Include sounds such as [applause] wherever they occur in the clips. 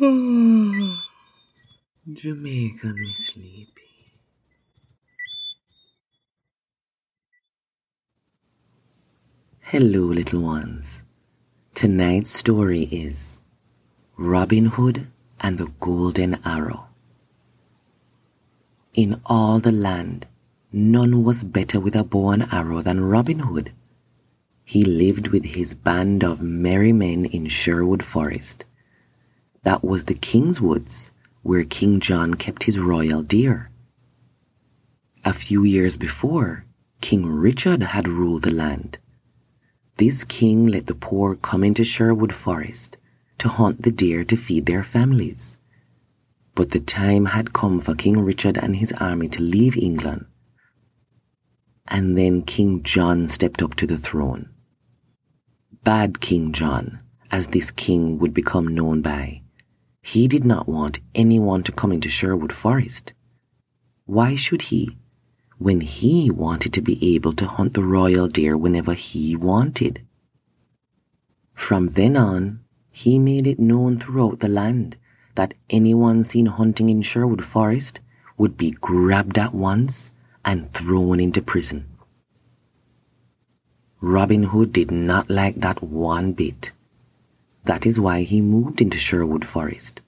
[sighs] Jamaica me sleepy. Hello, little ones. Tonight's story is Robin Hood and the Golden Arrow. In all the land, none was better with a bow and arrow than Robin Hood. He lived with his band of merry men in Sherwood Forest. That was the King's Woods, where King John kept his royal deer. A few years before, King Richard had ruled the land. This king let the poor come into Sherwood Forest to hunt the deer to feed their families. But the time had come for King Richard and his army to leave England. And then King John stepped up to the throne. Bad King John, as this king would become known by, he did not want anyone to come into Sherwood Forest. Why should he? When he wanted to be able to hunt the royal deer whenever he wanted. From then on, he made it known throughout the land that anyone seen hunting in Sherwood Forest would be grabbed at once and thrown into prison. Robin Hood did not like that one bit. That is why he moved into Sherwood Forest.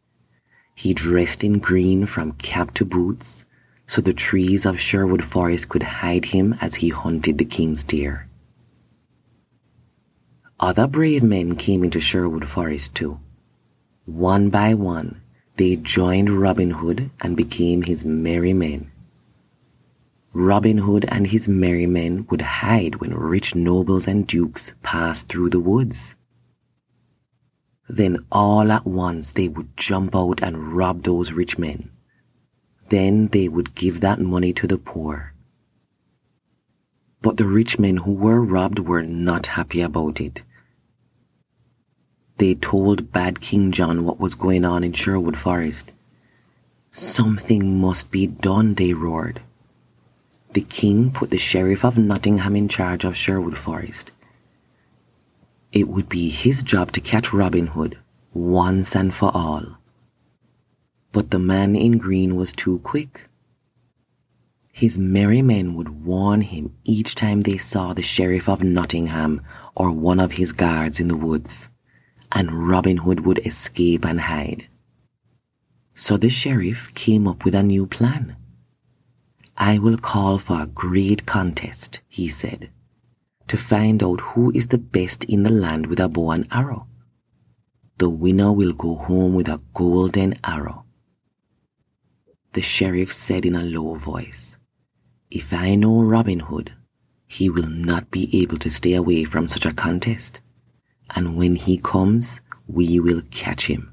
He dressed in green from cap to boots, so the trees of Sherwood Forest could hide him as he hunted the king's deer. Other brave men came into Sherwood Forest too. One by one, they joined Robin Hood and became his merry men. Robin Hood and his merry men would hide when rich nobles and dukes passed through the woods. Then all at once they would jump out and rob those rich men. Then they would give that money to the poor. But the rich men who were robbed were not happy about it. They told bad King John what was going on in Sherwood Forest. Something must be done, they roared. The king put the sheriff of Nottingham in charge of Sherwood Forest. It would be his job to catch Robin Hood once and for all. But the man in green was too quick. His merry men would warn him each time they saw the sheriff of Nottingham or one of his guards in the woods, and Robin Hood would escape and hide. So the sheriff came up with a new plan. I will call for a great contest, he said to find out who is the best in the land with a bow and arrow. The winner will go home with a golden arrow. The sheriff said in a low voice, If I know Robin Hood, he will not be able to stay away from such a contest. And when he comes, we will catch him.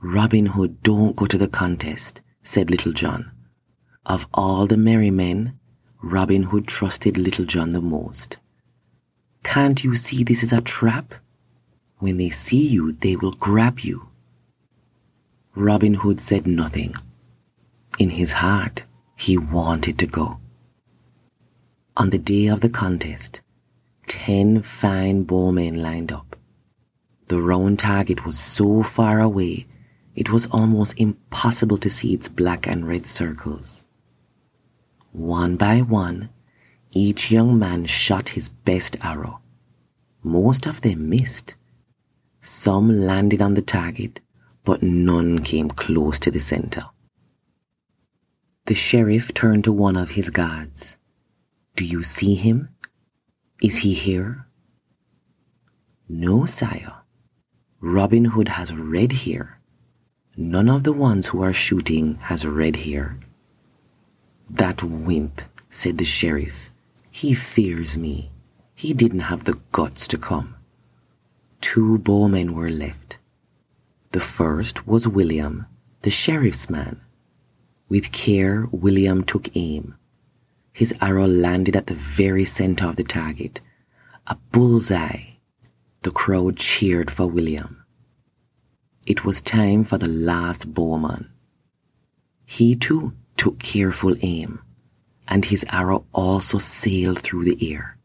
Robin Hood don't go to the contest, said Little John. Of all the merry men, Robin Hood trusted Little John the most. Can't you see this is a trap? When they see you, they will grab you. Robin Hood said nothing. In his heart, he wanted to go. On the day of the contest, ten fine bowmen lined up. The round target was so far away, it was almost impossible to see its black and red circles. One by one, each young man shot his best arrow. Most of them missed. Some landed on the target, but none came close to the center. The sheriff turned to one of his guards. Do you see him? Is he here? No, sire. Robin Hood has red hair. None of the ones who are shooting has red hair. That wimp, said the sheriff. He fears me. He didn't have the guts to come. Two bowmen were left. The first was William, the sheriff's man. With care, William took aim. His arrow landed at the very center of the target. A bullseye. The crowd cheered for William. It was time for the last bowman. He too took careful aim, and his arrow also sailed through the air.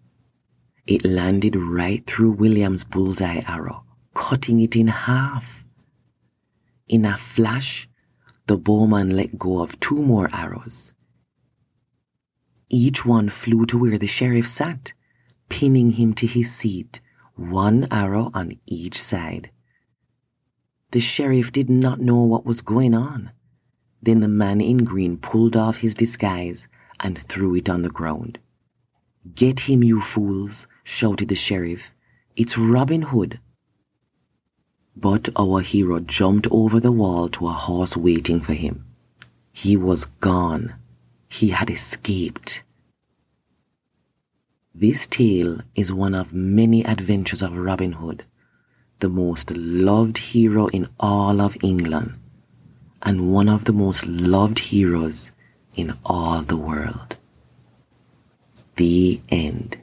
It landed right through William's bullseye arrow, cutting it in half. In a flash, the bowman let go of two more arrows. Each one flew to where the sheriff sat, pinning him to his seat, one arrow on each side. The sheriff did not know what was going on. Then the man in green pulled off his disguise and threw it on the ground. Get him, you fools, shouted the sheriff. It's Robin Hood. But our hero jumped over the wall to a horse waiting for him. He was gone. He had escaped. This tale is one of many adventures of Robin Hood, the most loved hero in all of England, and one of the most loved heroes in all the world. The end.